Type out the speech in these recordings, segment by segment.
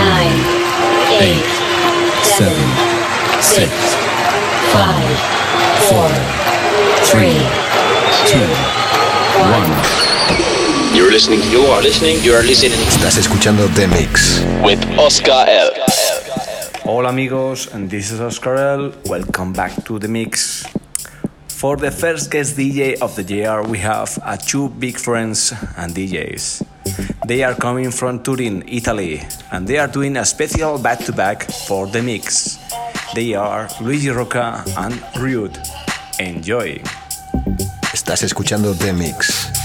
nine, eight, seven, six, five, four, three, two, one. You're listening, you are listening, you are listening. Estás escuchando The Mix. With Oscar L. Hola amigos, and this is Oscar L. Welcome back to The Mix. For the first guest DJ of the year, we have uh, two big friends and DJs. They are coming from Turin, Italy, and they are doing a special back to back for the mix. They are Luigi Rocca and Rude. Enjoy! Estás escuchando The Mix.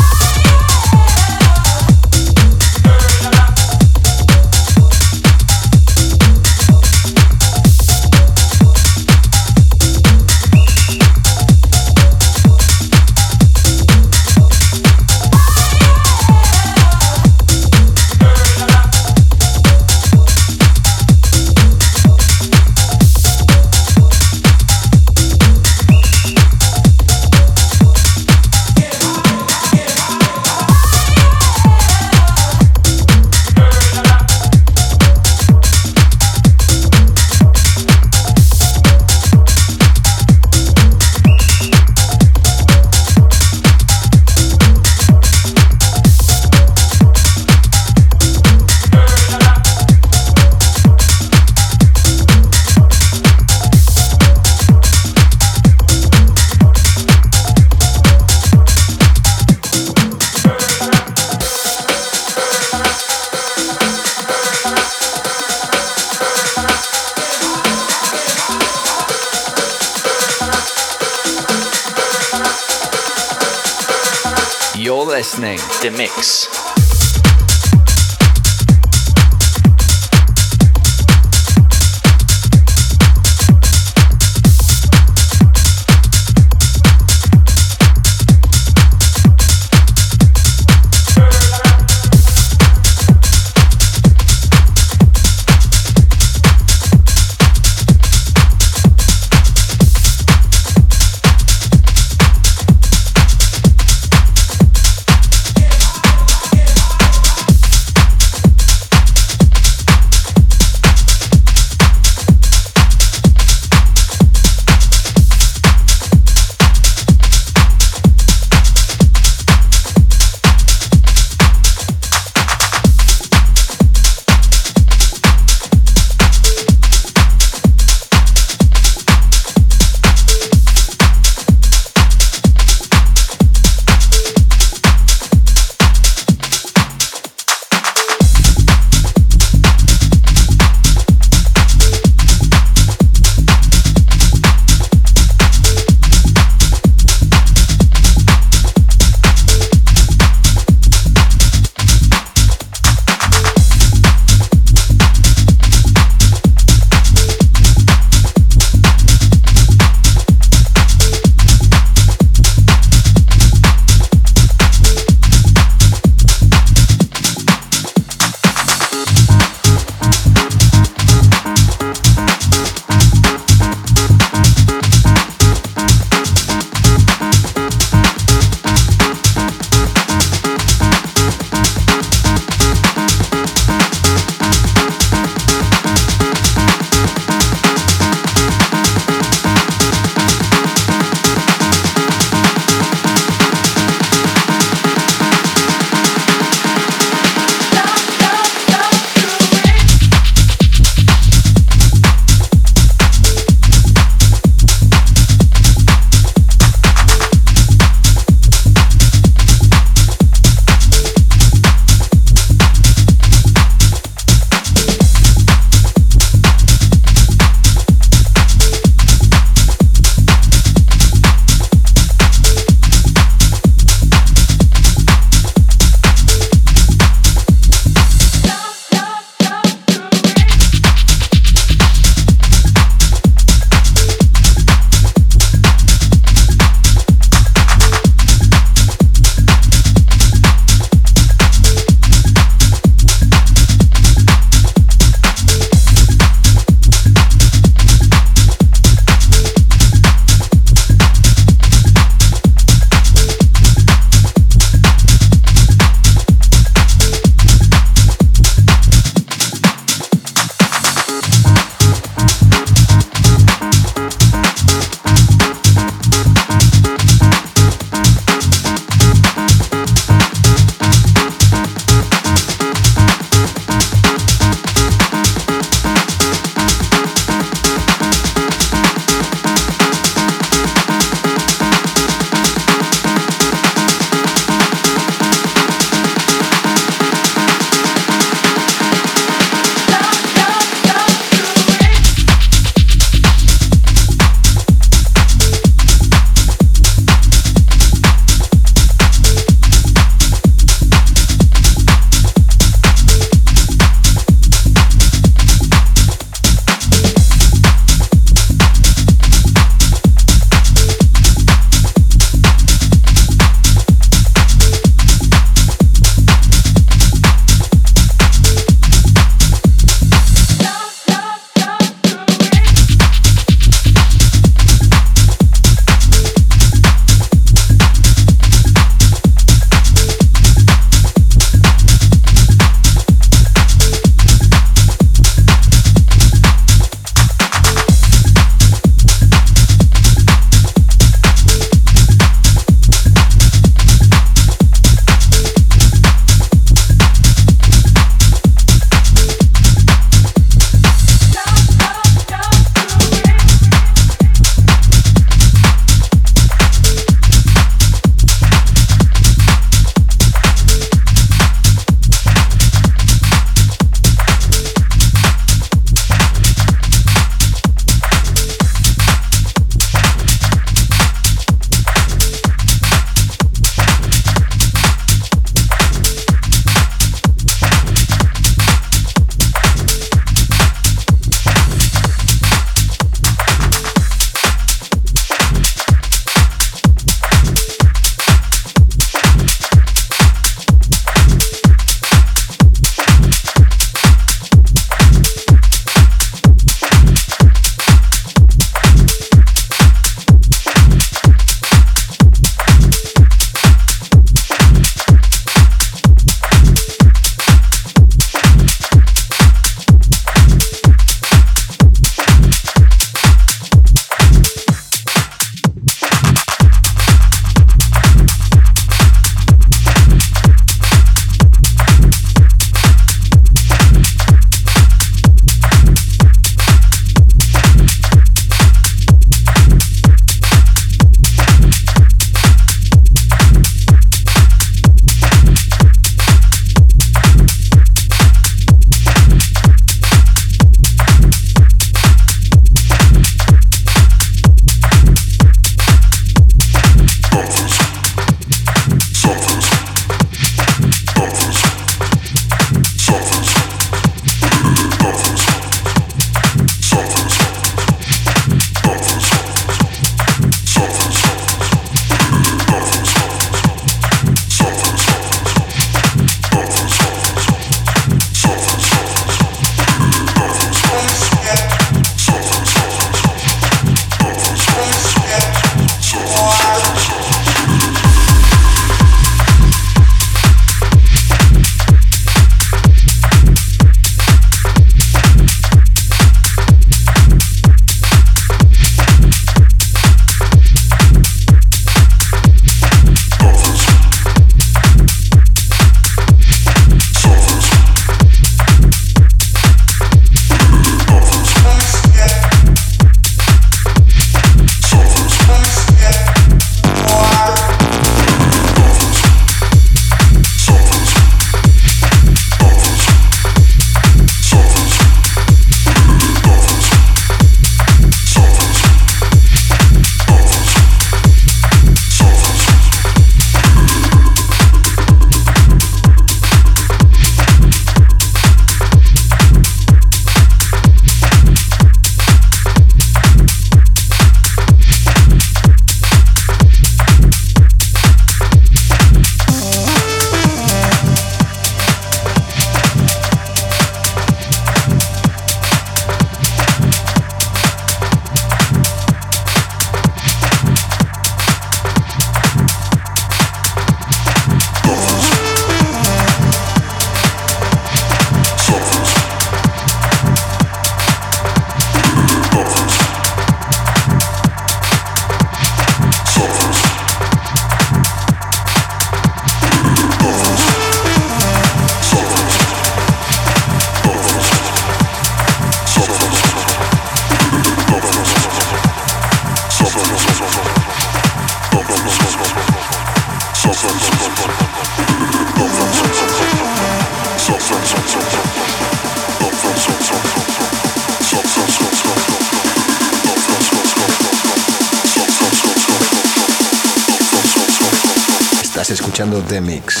The Mix.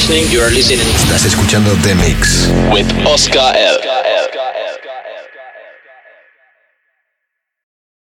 Listening. You are listening. Estás escuchando The Mix with Oscar L.